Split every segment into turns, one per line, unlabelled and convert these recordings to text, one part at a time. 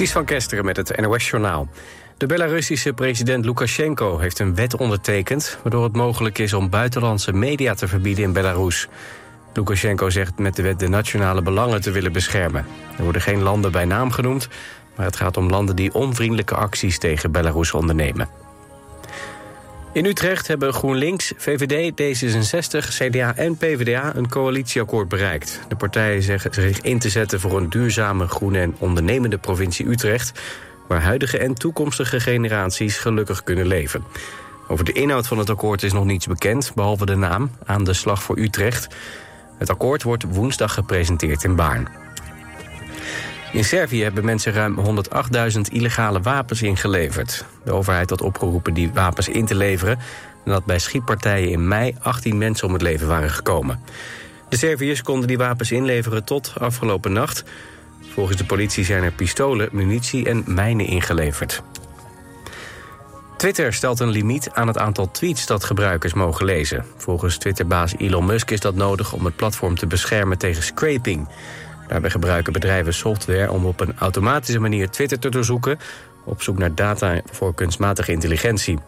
Ties van Kesteren met het NOS-journaal. De Belarussische president Lukashenko heeft een wet ondertekend... waardoor het mogelijk is om buitenlandse media te verbieden in Belarus. Lukashenko zegt met de wet de nationale belangen te willen beschermen. Er worden geen landen bij naam genoemd... maar het gaat om landen die onvriendelijke acties tegen Belarus ondernemen. In Utrecht hebben GroenLinks, VVD, D66, CDA en PvdA een coalitieakkoord bereikt. De partijen zeggen zich in te zetten voor een duurzame, groene en ondernemende provincie Utrecht... waar huidige en toekomstige generaties gelukkig kunnen leven. Over de inhoud van het akkoord is nog niets bekend, behalve de naam, aan de slag voor Utrecht. Het akkoord wordt woensdag gepresenteerd in Baarn. In Servië hebben mensen ruim 108.000 illegale wapens ingeleverd. De overheid had opgeroepen die wapens in te leveren... nadat bij schietpartijen in mei 18 mensen om het leven waren gekomen. De Serviërs konden die wapens inleveren tot afgelopen nacht. Volgens de politie zijn er pistolen, munitie en mijnen ingeleverd. Twitter stelt een limiet aan het aantal tweets dat gebruikers mogen lezen. Volgens Twitterbaas Elon Musk is dat nodig om het platform te beschermen tegen scraping... Daarbij gebruiken bedrijven software om op een automatische manier Twitter te doorzoeken... op zoek naar data voor kunstmatige intelligentie.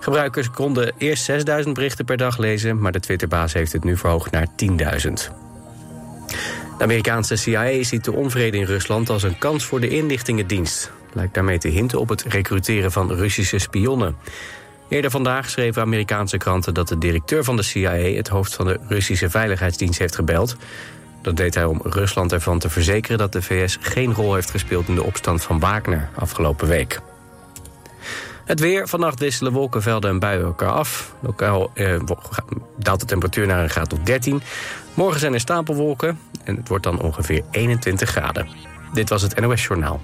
Gebruikers konden eerst 6000 berichten per dag lezen... maar de Twitterbaas heeft het nu verhoogd naar 10.000. De Amerikaanse CIA ziet de onvrede in Rusland als een kans voor de inlichtingendienst. Lijkt daarmee te hinten op het recruteren van Russische spionnen. Eerder vandaag schreven Amerikaanse kranten dat de directeur van de CIA... het hoofd van de Russische Veiligheidsdienst heeft gebeld. Dat deed hij om Rusland ervan te verzekeren dat de VS geen rol heeft gespeeld in de opstand van Wagner afgelopen week. Het weer. Vannacht wisselen wolkenvelden en buien elkaar af. Lokaal eh, daalt de temperatuur naar een graad tot 13. Morgen zijn er stapelwolken en het wordt dan ongeveer 21 graden. Dit was het NOS Journaal.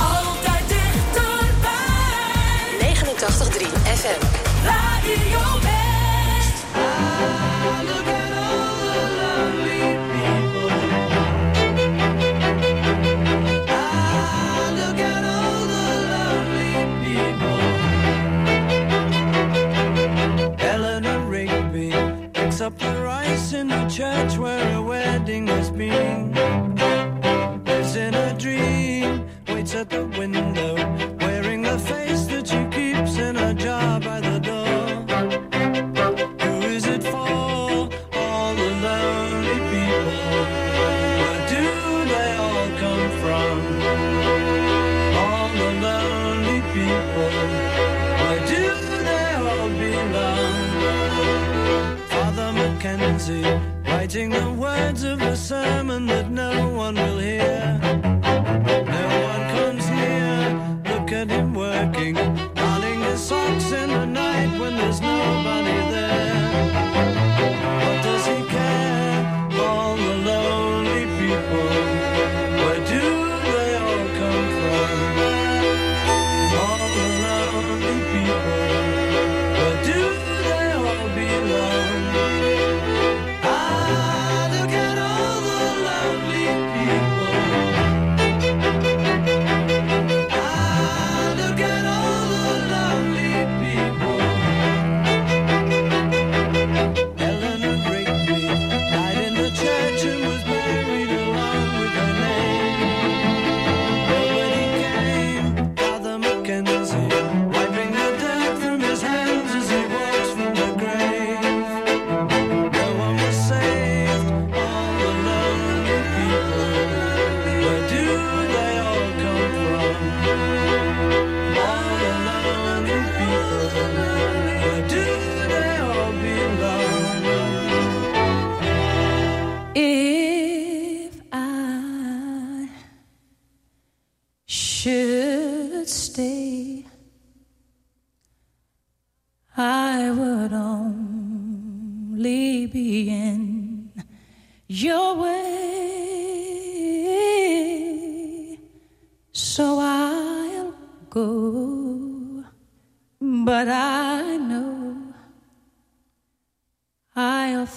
Altijd dichterbij.
89.3 FM.
Radio
in the church where a wedding has been. Lives in a dream, waits at the window,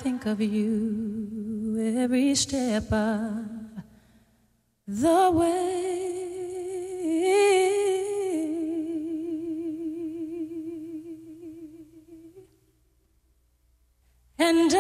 think of you every step of the way. And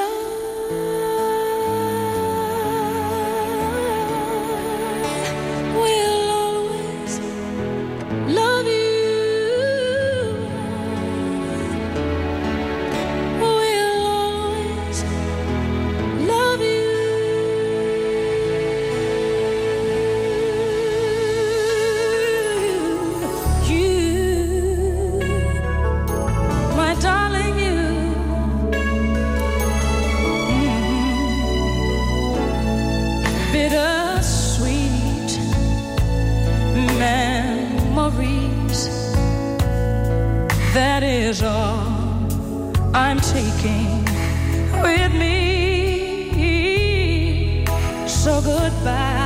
is all I'm taking with me. So goodbye.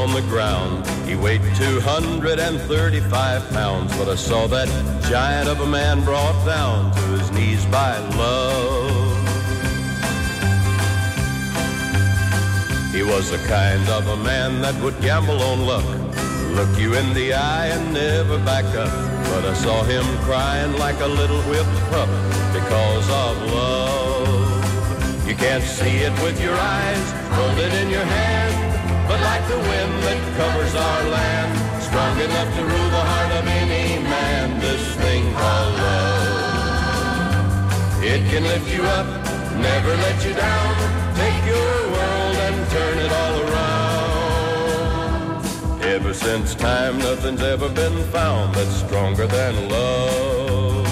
On the ground. He weighed 235 pounds, but I saw that giant of a man brought down to his knees by love. He was the kind of a man that would gamble on luck, look you in the eye and never back up. But I saw him crying like a little whipped pup because of love. You can't see it with your eyes, hold it in your hand. But like the wind that covers our land, strong enough to rule the heart of any man, this thing called love. It can lift you up, never let you down, take your world and turn it all around. Ever since time, nothing's ever been found that's stronger than love.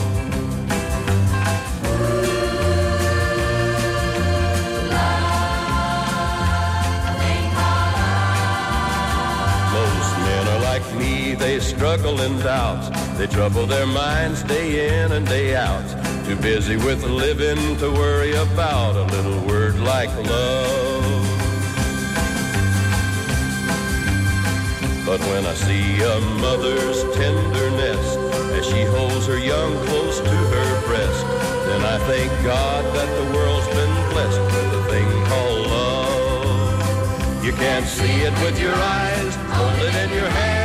They struggle in doubt. They trouble their minds day in and day out. Too busy with living to worry about a little word like love. But when I see a mother's tenderness as she holds her young close to her breast, then I thank God that the world's been blessed with a thing called love.
You can't see it with your eyes, hold it in your hand.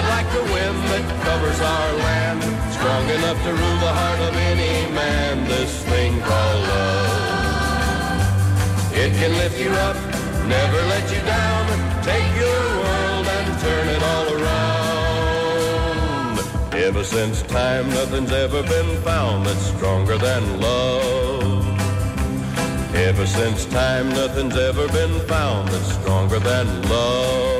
But like the wind that covers our land, strong enough to rule the heart of any man, this thing called love. It can lift you up, never let you down, take your world and turn it all around. Ever since time, nothing's ever been found that's stronger than love. Ever since time, nothing's ever been found that's stronger than love.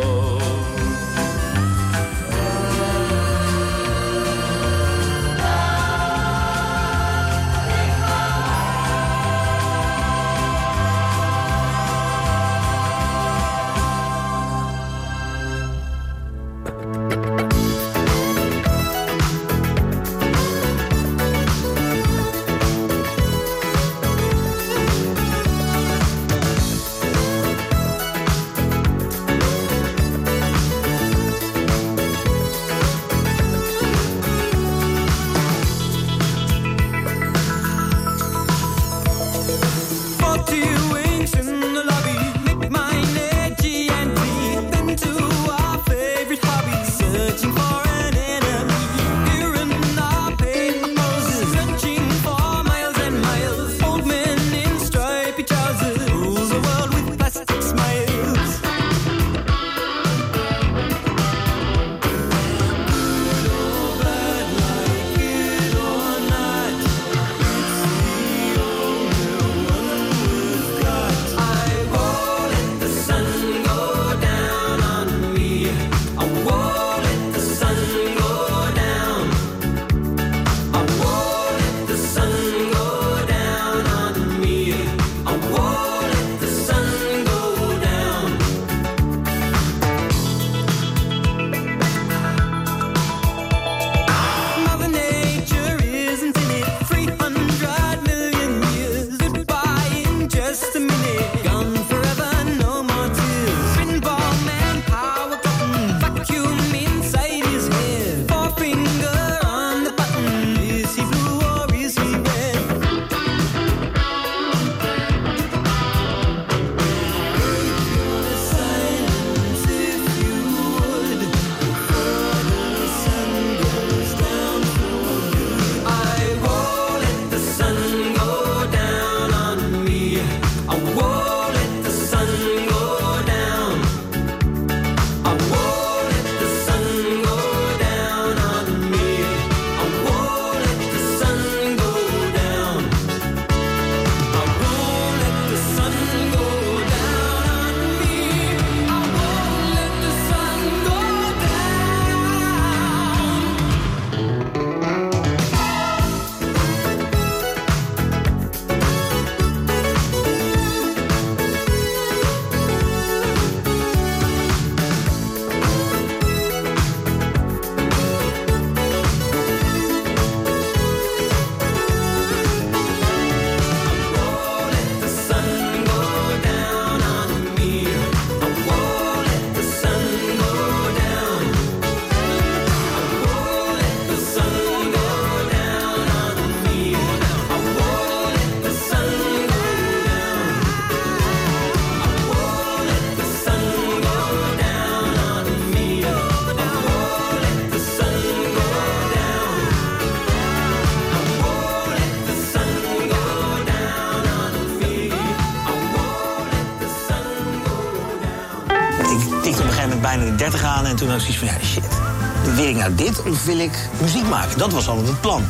Nou dit of wil ik muziek maken? Dat was altijd het plan.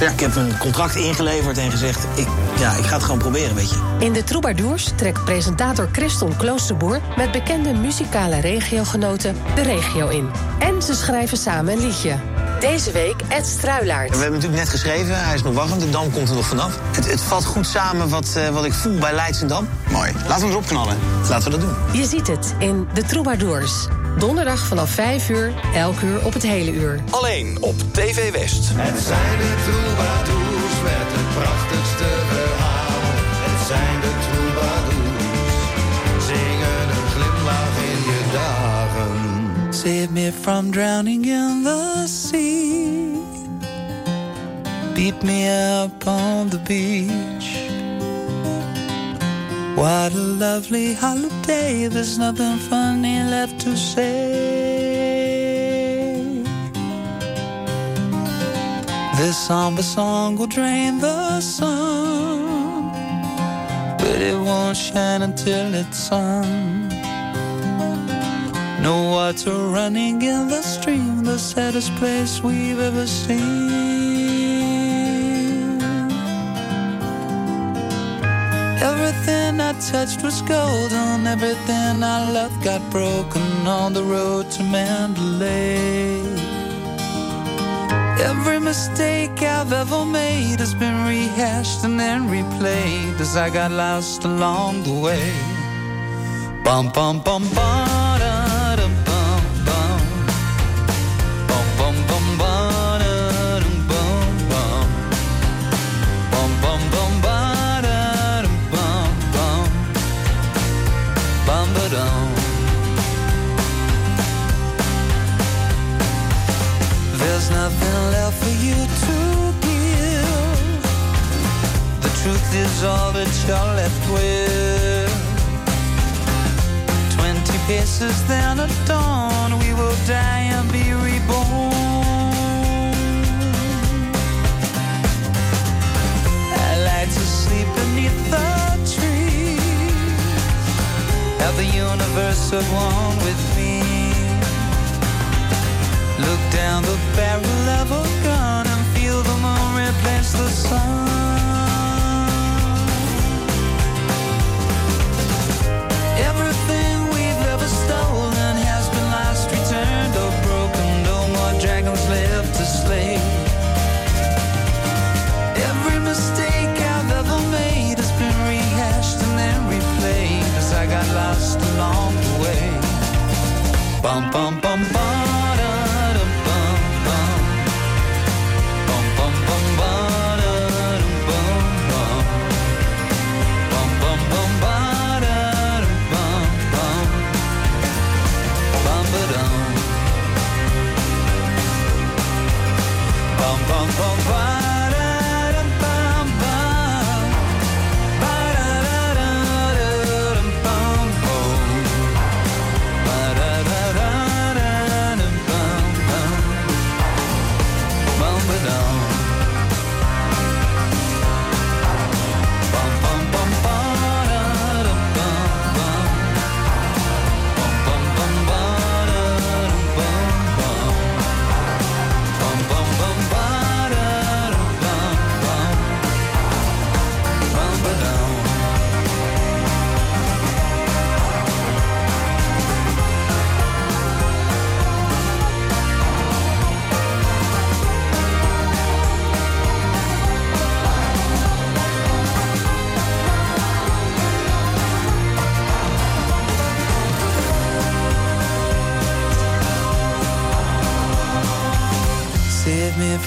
Ik heb een contract ingeleverd en gezegd, ik, ja, ik ga het gewoon proberen, weet je.
In de Troubadours trekt presentator Christon Kloosterboer met bekende muzikale regiogenoten de regio in. En ze schrijven samen een liedje. Deze week Ed Struilaert.
We hebben natuurlijk net geschreven, hij is nog wachtend, de Dam komt er nog vanaf. Het, het valt goed samen wat, eh, wat ik voel bij Leidsendam.
Mooi. Laten we eens opknallen.
Laten we dat doen.
Je ziet het in de Troubadours. Donderdag vanaf 5 uur, elk uur op het hele uur.
Alleen op TV West.
Het zijn de troubadours met het prachtigste verhaal. Het zijn de troubadours, zingen een glimlach in je dagen.
Save me from drowning in the sea. Beat me up on the beach. What a lovely holiday, there's nothing funny left to say. This somber song will drain the sun, but it won't shine until it's sung. No water running in the stream, the saddest place we've ever seen. Everything I touched was golden, everything I loved got broken on the road to Mandalay. Every mistake I've ever made has been rehashed and then replayed as I got lost along the way. Bum bum bum bum all that you're left with. Twenty paces, then at dawn, we will die and be reborn. I like to sleep beneath the trees. Have the universe at one with me. Look down the barrel a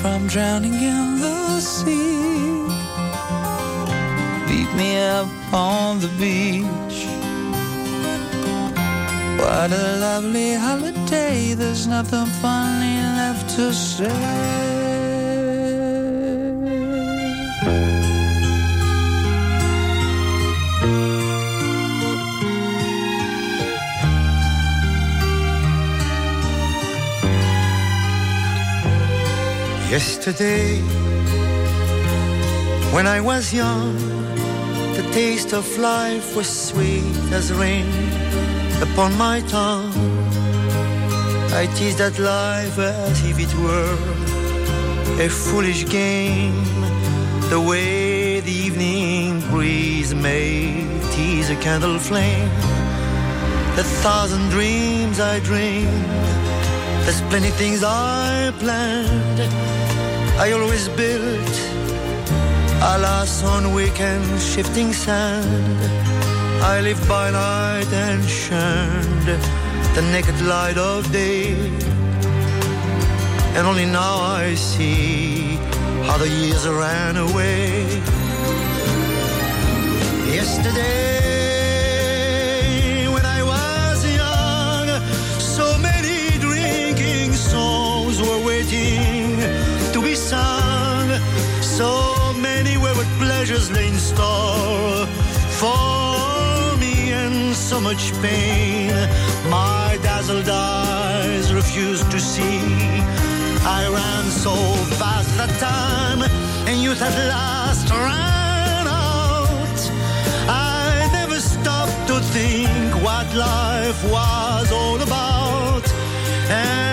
from drowning in the sea. Beat me up on the beach. What a lovely holiday. There's nothing funny left to say.
Yesterday, when I was young, the taste of life was sweet as rain upon my tongue. I teased at life as if it were a foolish game, the way the evening breeze may tease a candle flame. A thousand dreams I dreamed, there's plenty things I planned. I always built, alas, on weekend shifting sand. I lived by night and shunned the naked light of day. And only now I see how the years ran away. Yesterday, So many wayward pleasures lay in store for me and so much pain. My dazzled eyes refused to see. I ran so fast that time, and youth at last ran out. I never stopped to think what life was all about. And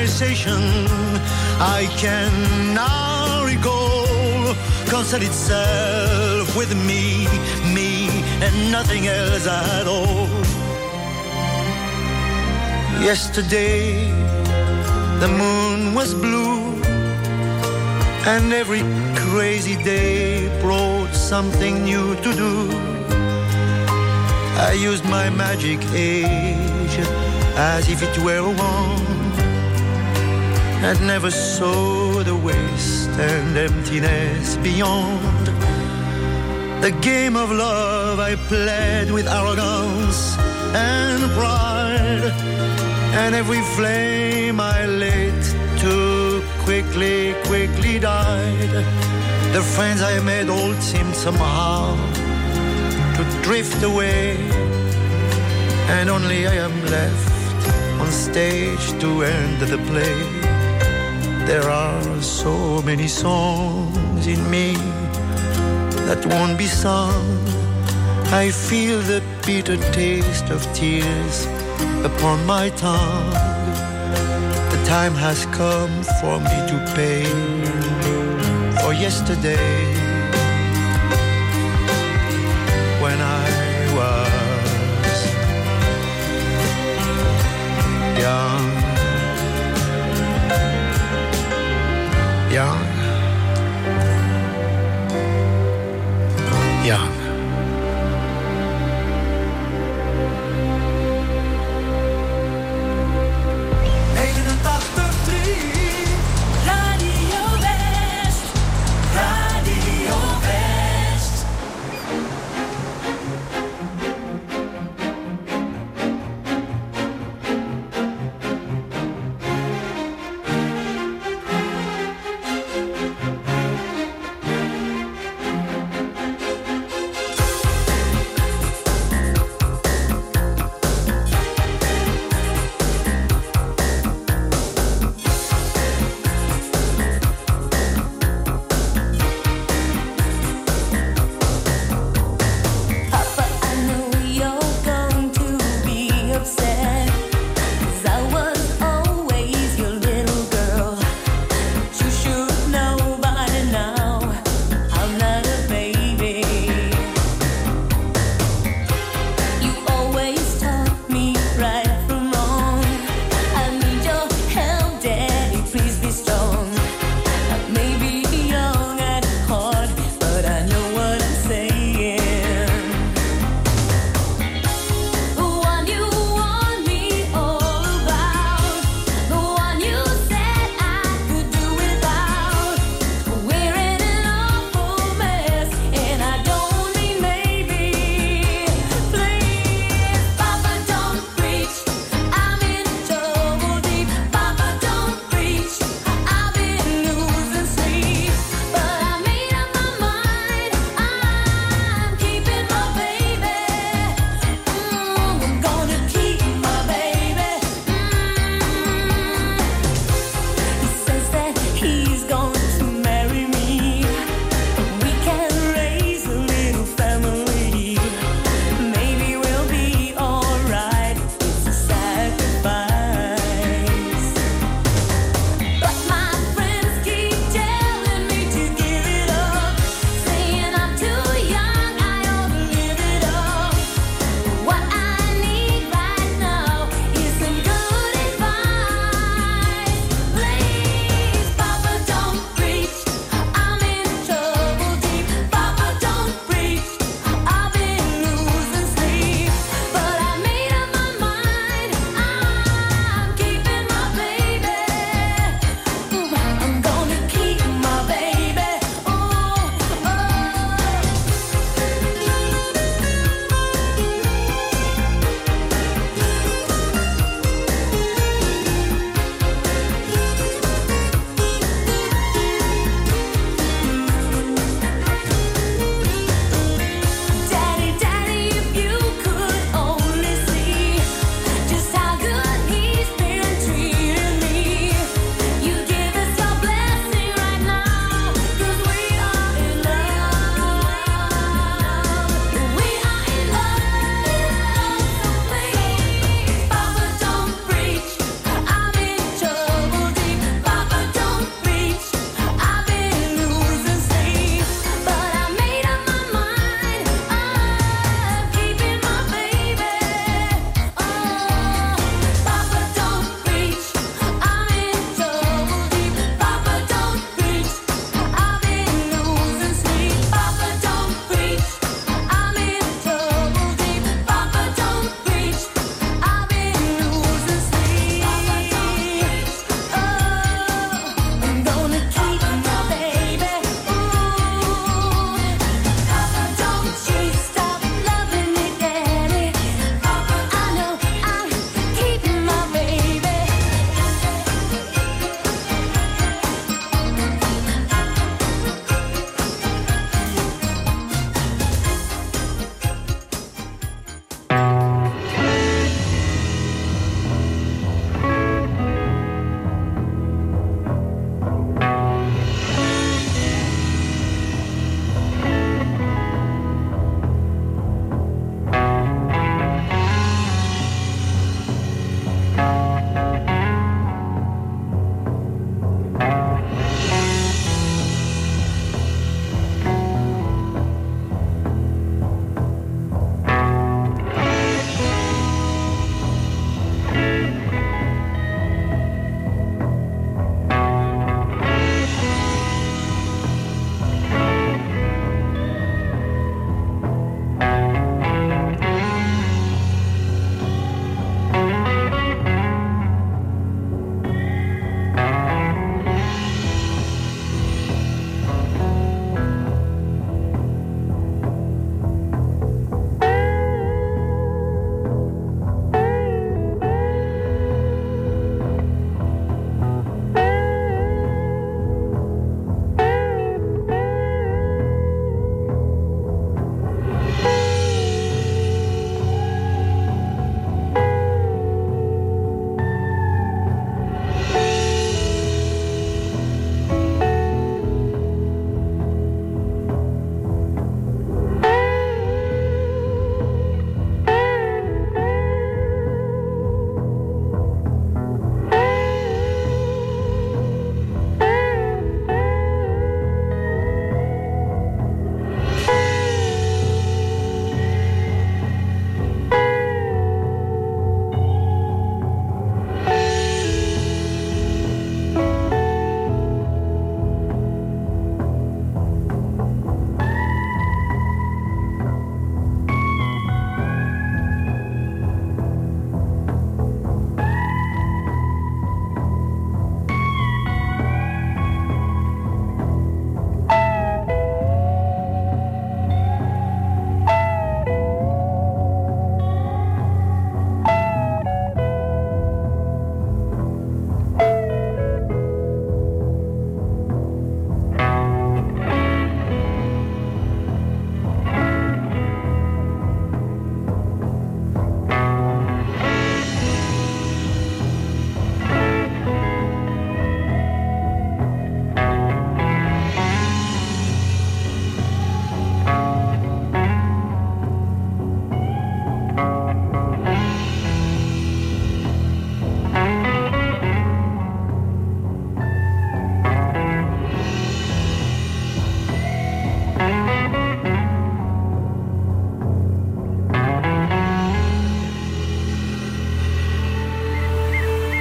conversation I can now recall concerned itself with me, me, and nothing else at all. Yesterday, the moon was blue, and every crazy day brought something new to do. I used my magic age as if it were wand, and never saw the waste and emptiness beyond. The game of love I played with arrogance and pride, and every flame I lit too quickly, quickly died. The friends I made all seemed somehow to drift away, and only I am left on stage to end the play. There are so many songs in me that won't be sung. I feel the bitter taste of tears upon my tongue. The time has come for me to pay for yesterday when I was young. Young.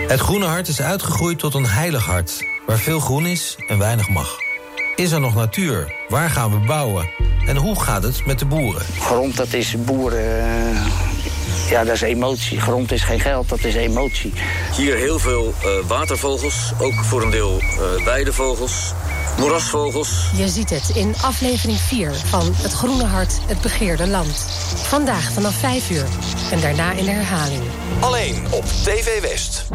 Het groene hart is uitgegroeid tot een heilig hart, waar veel groen is en weinig mag. Is er nog natuur? Waar gaan we bouwen? En hoe gaat het met de boeren?
Grond, dat is boeren. Eh, ja, dat is emotie. Grond is geen geld, dat is emotie.
Hier heel veel eh, watervogels, ook voor een deel uh, weidevogels moerasvogels.
Je ziet het in aflevering 4 van Het Groene Hart, het begeerde land. Vandaag vanaf 5 uur en daarna in de herhaling.
Alleen op TV West.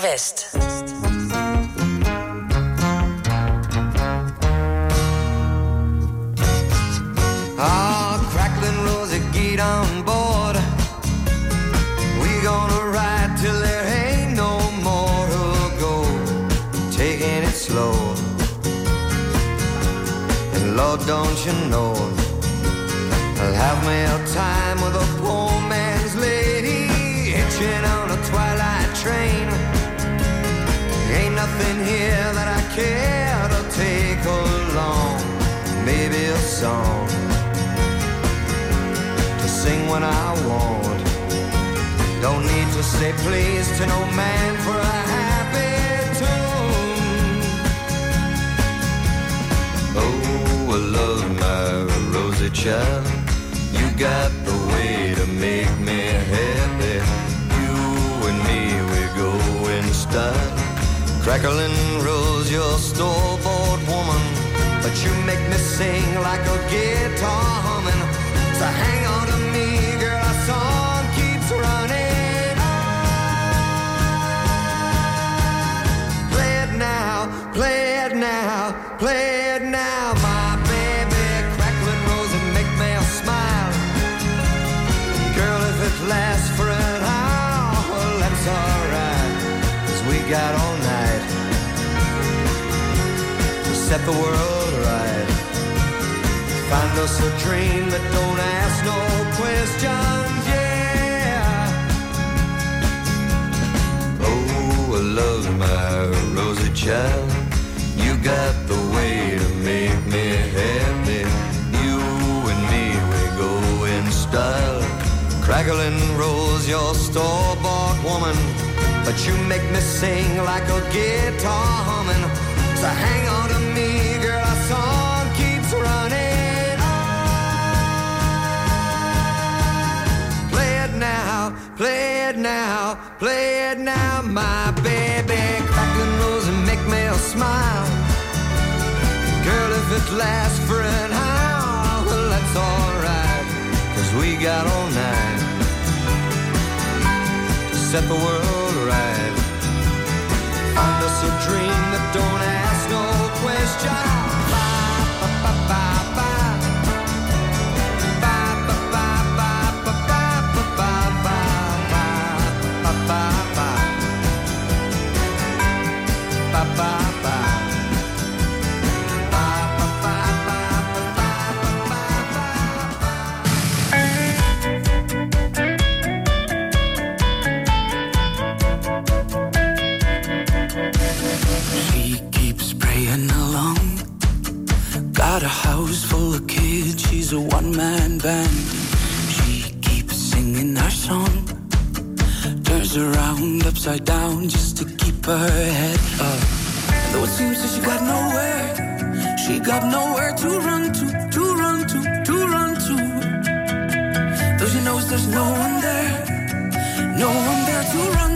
Vest. When I want. Don't need to say please to no man for a happy tune. Oh, I love my Rosie child. You got the way to make me happy. You and me, we go in style. Crackling rose, your store-bought woman. But you make me sing like a guitar humming. So hang play it now, my baby. Crackling rose and make me smile. Girl, if it lasts for an hour, well, that's we got all night to set the world right. Find us a dream that don't ask no questions, yeah. Oh, I love my Rosie child. You got the way to make me happy. You and me, we go in style. Crackling rose, your store-bought woman. But you make me sing like a guitar humming. So hang on to me, girl, our song keeps running. Play it now, play it now, play it now, my baby. Crackling rose and make me smile. Girl, if it lasts for an hour, well, that's alright. Cause we got all night to set the world right. Find us a dream that don't ask no questions.
Man band. She keeps singing our song. Turns around upside down just to keep her head up. Though it seems that she got nowhere, she got nowhere to run to, to run to, to run to. Though she knows there's no one there, no one there to run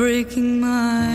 breaking my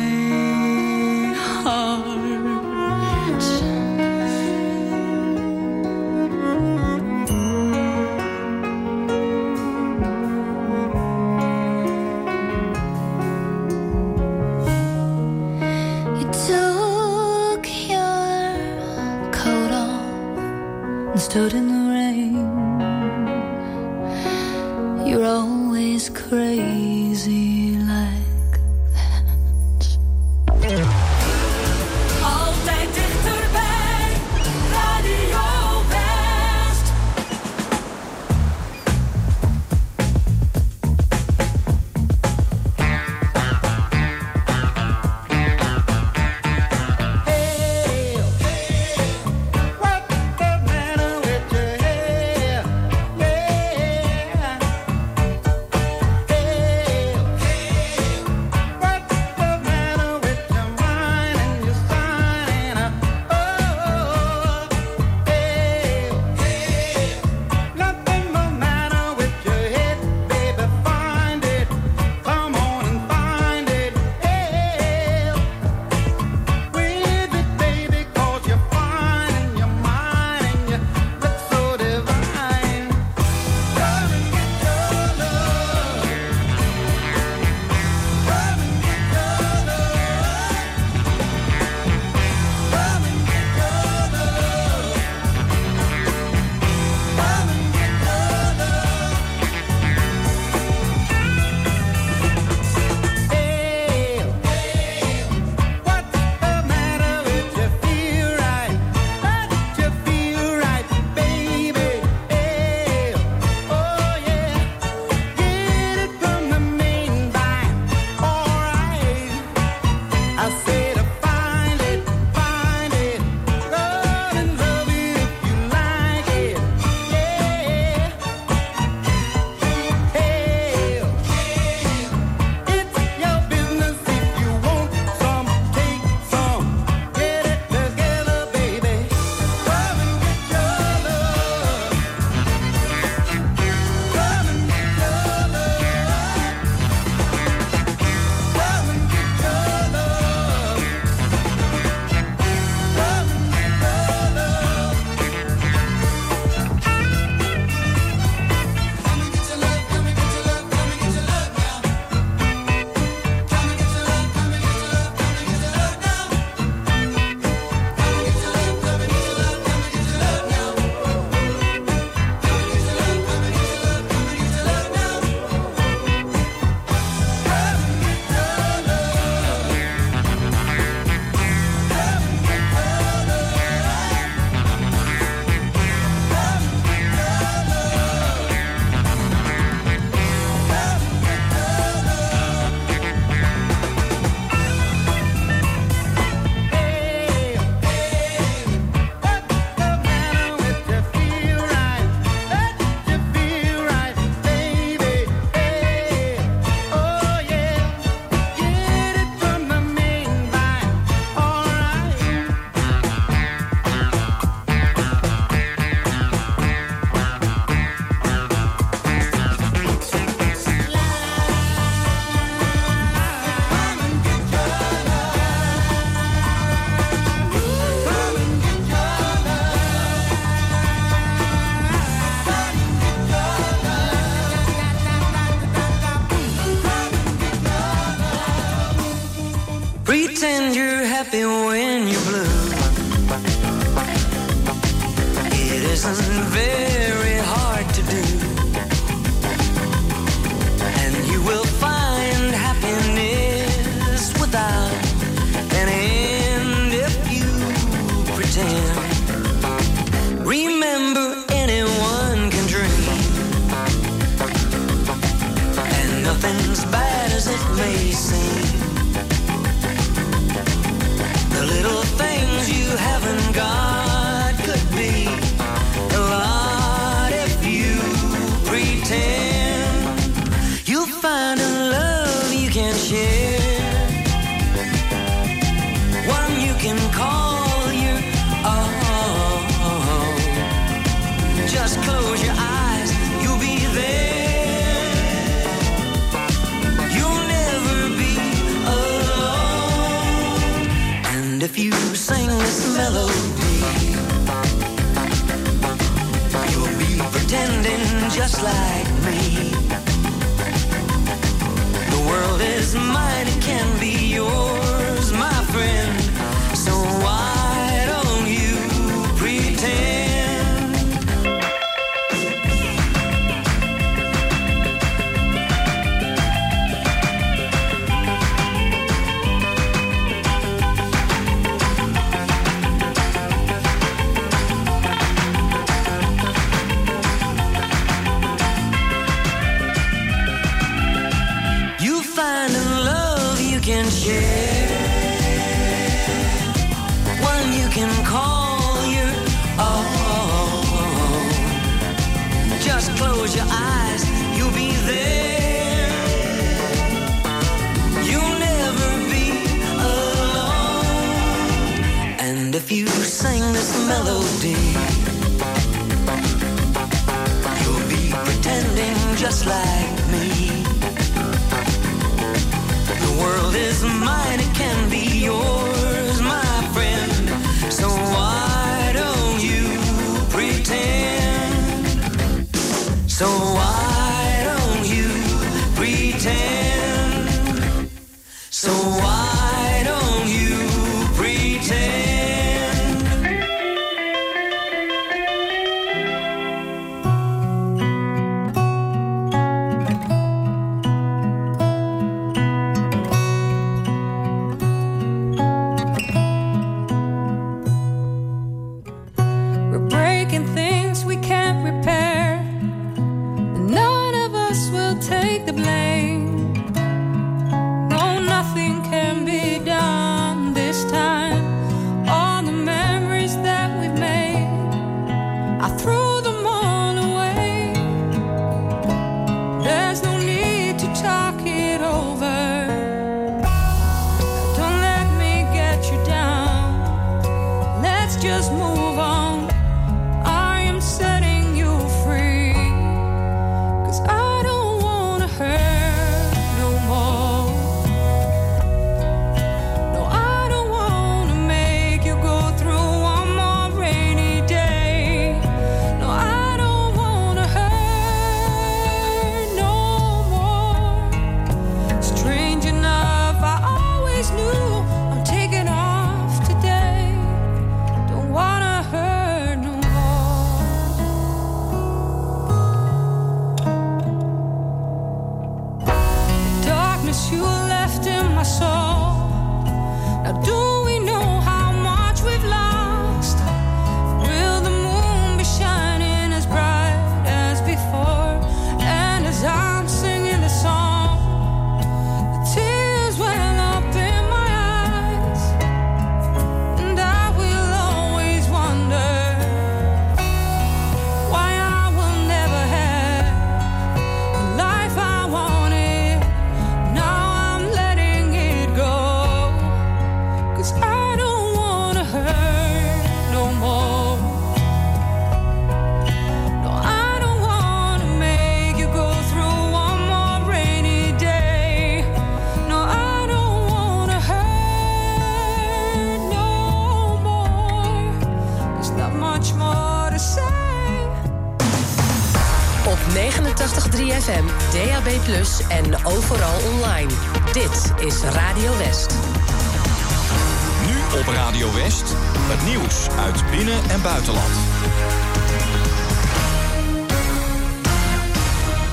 just
move on.